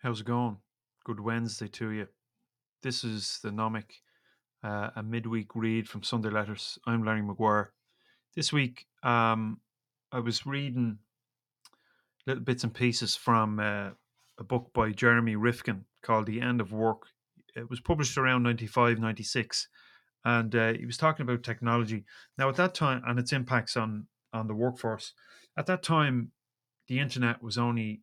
How's it going? Good Wednesday to you. This is the Gnömic, uh, a midweek read from Sunday Letters. I'm Larry McGuire. This week, um, I was reading little bits and pieces from uh, a book by Jeremy Rifkin called The End of Work. It was published around 95, 96, and uh, he was talking about technology. Now, at that time, and its impacts on, on the workforce. At that time, the internet was only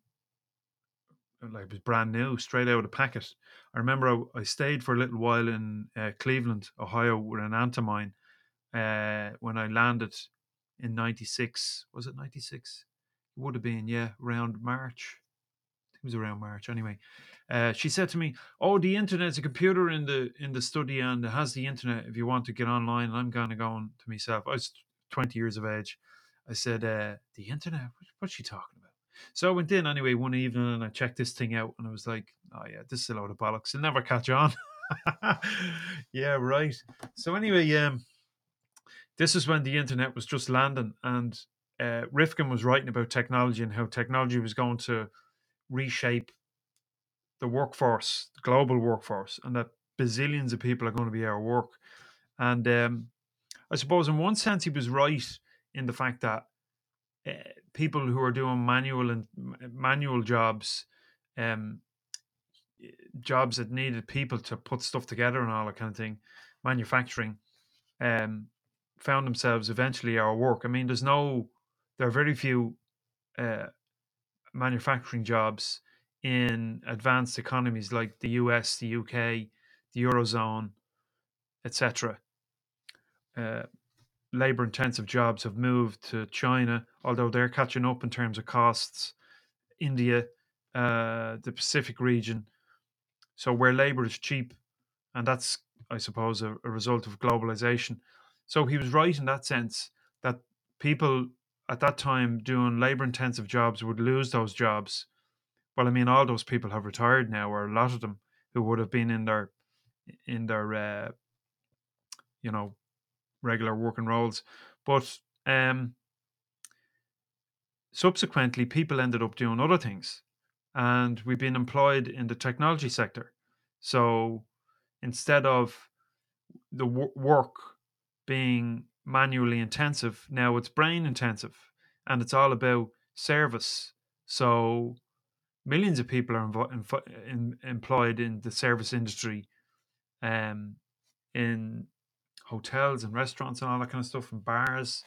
like it was brand new, straight out of the packet. I remember I, I stayed for a little while in uh, Cleveland, Ohio, with an aunt of mine uh, when I landed in '96. Was it '96? It would have been, yeah, around March. It was around March, anyway. Uh, she said to me, "Oh, the internet's a computer in the in the study, and it has the internet if you want to get online." And I'm kind of going to myself. I was 20 years of age. I said, uh, "The internet? What's she talking about?" So I went in anyway one evening and I checked this thing out and I was like, oh yeah, this is a load of bollocks. It'll never catch on. yeah, right. So anyway, um, this is when the internet was just landing and uh, Rifkin was writing about technology and how technology was going to reshape the workforce, the global workforce, and that bazillions of people are going to be out of work. And um, I suppose in one sense he was right in the fact that people who are doing manual and manual jobs, um, jobs that needed people to put stuff together and all that kind of thing, manufacturing, um, found themselves eventually out of work. I mean, there's no, there are very few uh, manufacturing jobs in advanced economies like the US, the UK, the Eurozone, etc. Uh, labor intensive jobs have moved to China, although they're catching up in terms of costs. India, uh, the Pacific region, so where labor is cheap, and that's, I suppose, a, a result of globalization. So he was right in that sense that people at that time doing labor intensive jobs would lose those jobs. Well, I mean, all those people have retired now, or a lot of them who would have been in their in their uh, you know regular working roles. But um, subsequently, people ended up doing other things, and we've been employed in the technology sector. So instead of the w- work being manually intensive, now it's brain intensive, and it's all about service. So millions of people are invo- in, employed in the service industry, um, in hotels and restaurants and all that kind of stuff, and bars,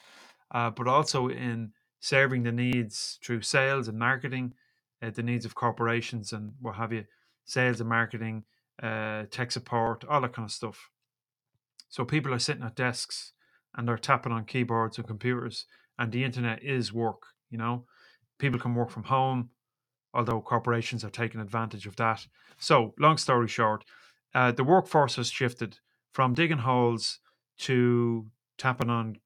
uh, but also in serving the needs through sales and marketing, uh, the needs of corporations and what have you, sales and marketing, uh, tech support, all that kind of stuff. So people are sitting at desks and they're tapping on keyboards and computers, and the internet is work. You know, people can work from home, although corporations are taking advantage of that. So, long story short, uh, the workforce has shifted from digging holes to tapping on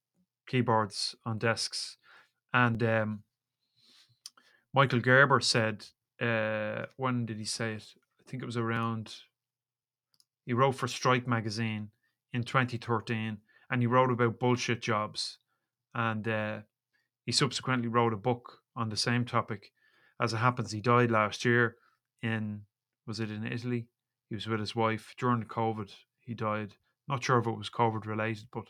keyboards on desks. And um, Michael Gerber said, uh, when did he say it? I think it was around, he wrote for Strike magazine in 2013 and he wrote about bullshit jobs. And uh, he subsequently wrote a book on the same topic. As it happens, he died last year in, was it in Italy? He was with his wife during COVID. He died. Not sure if it was COVID related, but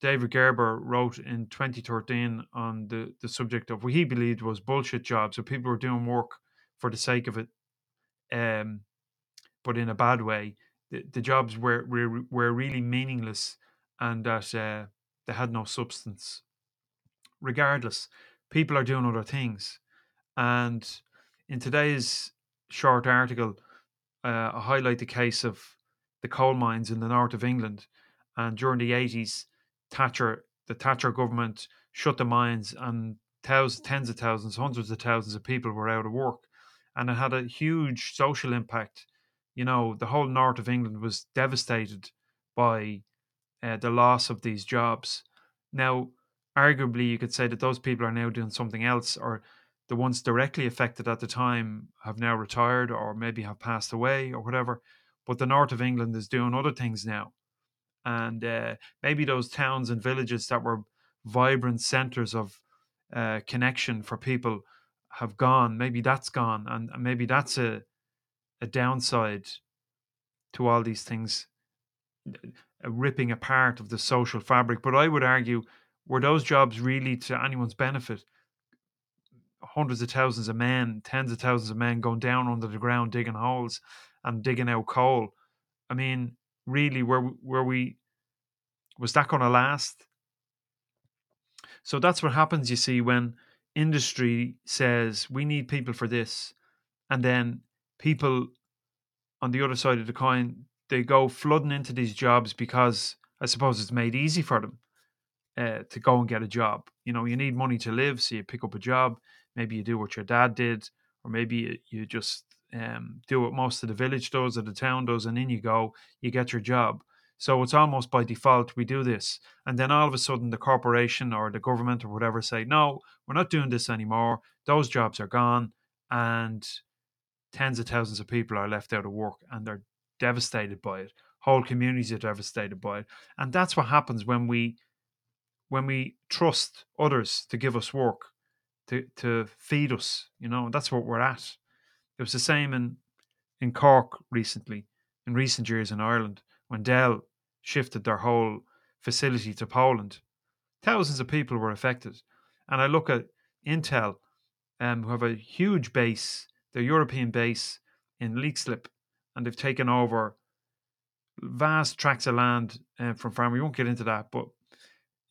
David Graeber wrote in 2013 on the, the subject of what he believed was bullshit jobs. So people were doing work for the sake of it, um, but in a bad way. The, the jobs were, were were really meaningless and that uh, they had no substance. Regardless, people are doing other things. And in today's short article, uh, I highlight the case of the coal mines in the north of England. And during the 80s, Thatcher, the Thatcher government shut the mines and thousands, tens of thousands, hundreds of thousands of people were out of work. And it had a huge social impact. You know, the whole north of England was devastated by uh, the loss of these jobs. Now, arguably, you could say that those people are now doing something else, or the ones directly affected at the time have now retired, or maybe have passed away, or whatever. But the north of England is doing other things now, and uh, maybe those towns and villages that were vibrant centers of uh, connection for people have gone. Maybe that's gone, and maybe that's a a downside to all these things, a ripping apart of the social fabric. But I would argue, were those jobs really to anyone's benefit? Hundreds of thousands of men, tens of thousands of men going down under the ground digging holes and digging out coal. I mean, really, were were we was that going to last? So that's what happens, you see, when industry says we need people for this, and then people on the other side of the coin they go flooding into these jobs because I suppose it's made easy for them uh, to go and get a job. You know, you need money to live, so you pick up a job. Maybe you do what your dad did, or maybe you, you just um, do what most of the village does or the town does, and in you go, you get your job. So it's almost by default we do this. And then all of a sudden the corporation or the government or whatever say, no, we're not doing this anymore. Those jobs are gone. And tens of thousands of people are left out of work and they're devastated by it. Whole communities are devastated by it. And that's what happens when we when we trust others to give us work, to, to feed us, you know, that's what we're at. It was the same in in Cork recently, in recent years in Ireland, when Dell shifted their whole facility to Poland. Thousands of people were affected. And I look at Intel, um, who have a huge base, their European base in Leixlip, and they've taken over vast tracts of land uh, from farm. We won't get into that, but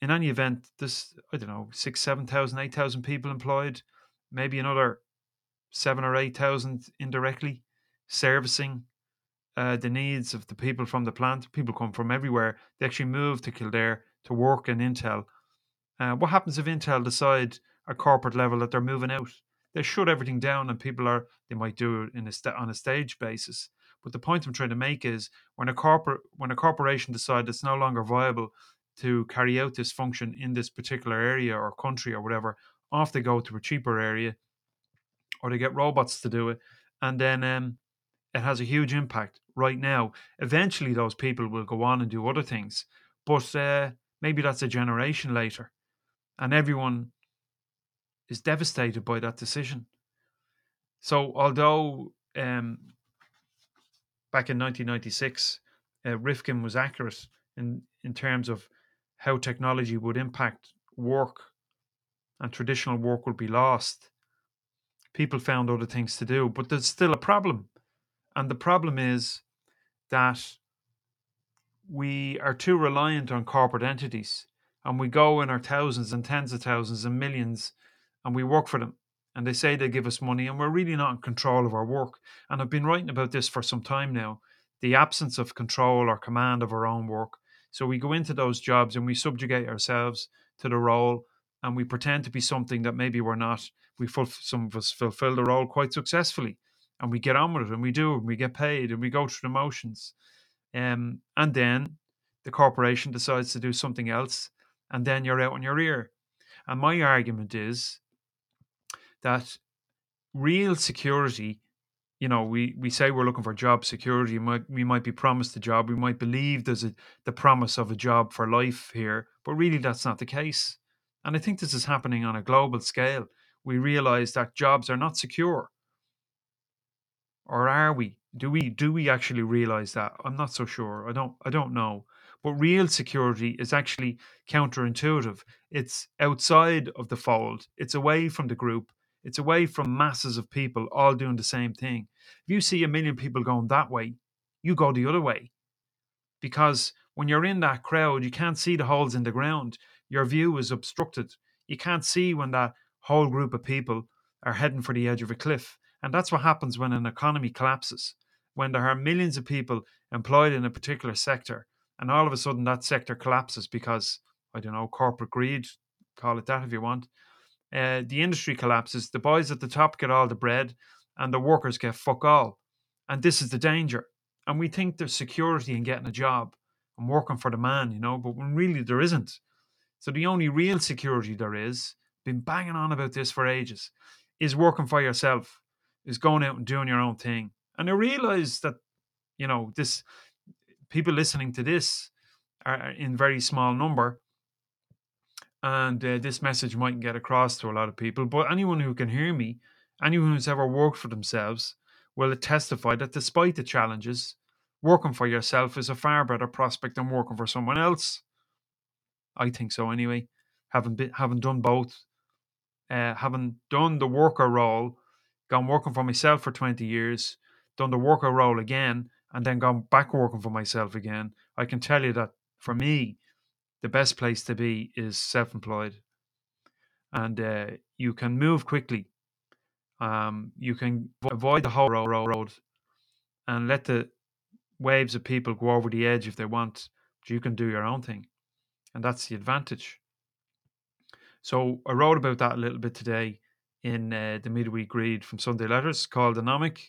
in any event, there's I don't know six, seven thousand, eight thousand people employed, maybe another seven or eight thousand indirectly servicing uh, the needs of the people from the plant. People come from everywhere. They actually move to Kildare to work in Intel. Uh, what happens if Intel decide at corporate level that they're moving out? They shut everything down, and people are they might do it in a st- on a stage basis. But the point I'm trying to make is when a corporate when a corporation decides it's no longer viable to carry out this function in this particular area or country or whatever, off they go to a cheaper area, or they get robots to do it, and then um, it has a huge impact right now. Eventually, those people will go on and do other things, but uh, maybe that's a generation later, and everyone is devastated by that decision. So, although um, back in 1996, uh, Rifkin was accurate in, in terms of how technology would impact work and traditional work would be lost. People found other things to do, but there's still a problem. And the problem is that we are too reliant on corporate entities and we go in our thousands and tens of thousands and millions and we work for them. And they say they give us money and we're really not in control of our work. And i've been writing about this for some time now the absence of control or command of our own work. So we go into those jobs and we subjugate ourselves to the role and we pretend to be something that maybe we're not we full, some of us fulfill the role quite successfully and we get on with it and we do and we get paid and we go through the motions. Um, and then the corporation decides to do something else and then you're out on your ear. And my argument is that real security you know we we say we're looking for job security we might, we might be promised a job we might believe there's a, the promise of a job for life here but really that's not the case. And i think this is happening on a global scale we realize that jobs are not secure. Or are we? Do we do we actually realize that? I'm not so sure. I don't i don't know. But real security is actually counterintuitive. It's outside of the fold. It's away from the group. It's away from masses of people all doing the same thing. If you see a million people going that way you go the other way. Because when you're in that crowd you can't see the holes in the ground. Your view is obstructed. You can't see when that whole group of people are heading for the edge of a cliff and that's what happens when an economy collapses, when there are millions of people employed in a particular sector, and all of a sudden that sector collapses because, I don't know, corporate greed, call it that if you want. Uh, the industry collapses, the boys at the top get all the bread, and the workers get fuck all. And this is the danger. And we think there's security in getting a job and working for the man, you know, but when really there isn't. So the only real security there is, been banging on about this for ages, is working for yourself is going out and doing your own thing. And I realize that, you know, this people listening to this are in very small number. And uh, this message mightn't get across to a lot of people, but anyone who can hear me, anyone who's ever worked for themselves, will testify that despite the challenges, working for yourself is a far better prospect than working for someone else. I think so anyway. Having been, having done both, uh, having done the worker role, gone working for myself for 20 years, done the worker role again, and then gone back working for myself again, I can tell you that for me, the best place to be is self employed. And uh, you can move quickly. Um, you can avoid the whole road and let the waves of people go over the edge if they want, but you can do your own thing. And that's the advantage. So I wrote about that a little bit today in uh, the midweek read from Sunday Letters called Anomic.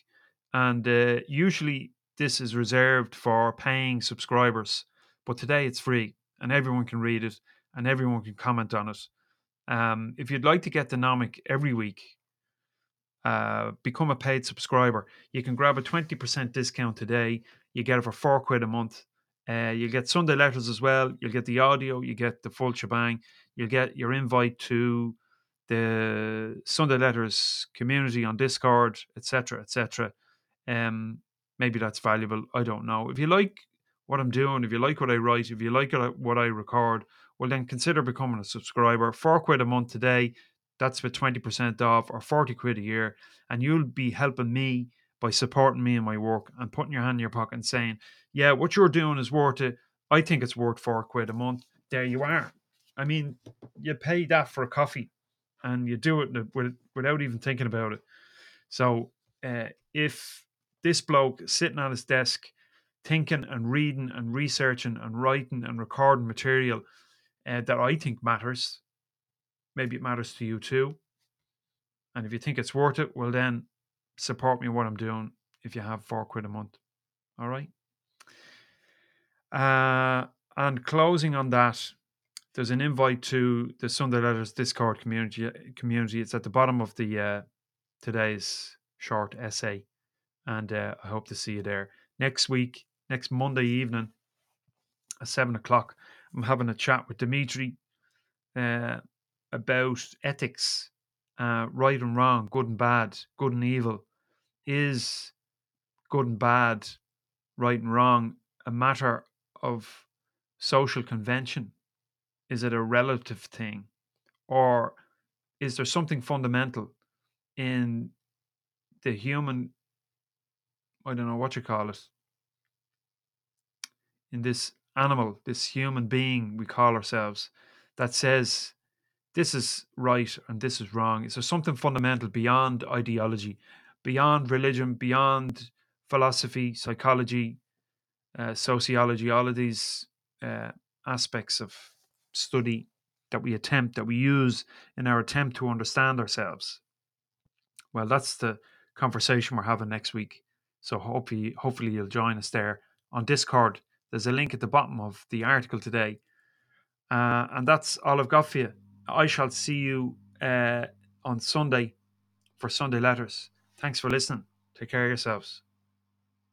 And uh, usually this is reserved for paying subscribers, but today it's free and everyone can read it and everyone can comment on it. Um, if you'd like to get the Gnömic every week, uh, become a paid subscriber. You can grab a 20% discount today. You get it for four quid a month. Uh, you get Sunday letters as well. You'll get the audio. You get the full shebang. You'll get your invite to the Sunday letters community on Discord, etc., etc. Um, maybe that's valuable. I don't know. If you like what I'm doing, if you like what I write, if you like what I record, well then consider becoming a subscriber. Four quid a month today. That's with 20% off or 40 quid a year. And you'll be helping me by supporting me in my work and putting your hand in your pocket and saying, yeah, what you're doing is worth it. I think it's worth four quid a month. There you are. I mean, you pay that for a coffee and you do it without even thinking about it. So uh, if this bloke sitting at his desk, thinking and reading and researching and writing and recording material uh, that I think matters, maybe it matters to you too. And if you think it's worth it, well, then support me in what I'm doing if you have four quid a month. All right. Uh, and closing on that, there's an invite to the Sunday Letters Discord community. Community. It's at the bottom of the uh, today's short essay, and uh, I hope to see you there next week. Next Monday evening at seven o'clock, I'm having a chat with Dimitri uh, about ethics, uh, right and wrong, good and bad, good and evil. Is good and bad, right and wrong, a matter of social convention? Is it a relative thing? Or is there something fundamental in the human, I don't know what you call it, in this animal, this human being we call ourselves, that says this is right and this is wrong? Is there something fundamental beyond ideology, beyond religion, beyond philosophy, psychology, uh, sociology, all of these uh, aspects of study that we attempt, that we use in our attempt to understand ourselves? Well, that's the conversation we're having next week. So hopefully, hopefully you'll join us there on Discord. There's a link at the bottom of the article today. Uh, and that's all I've got for you. I shall see you uh, on Sunday for Sunday Letters. Thanks for listening. Take care of yourselves.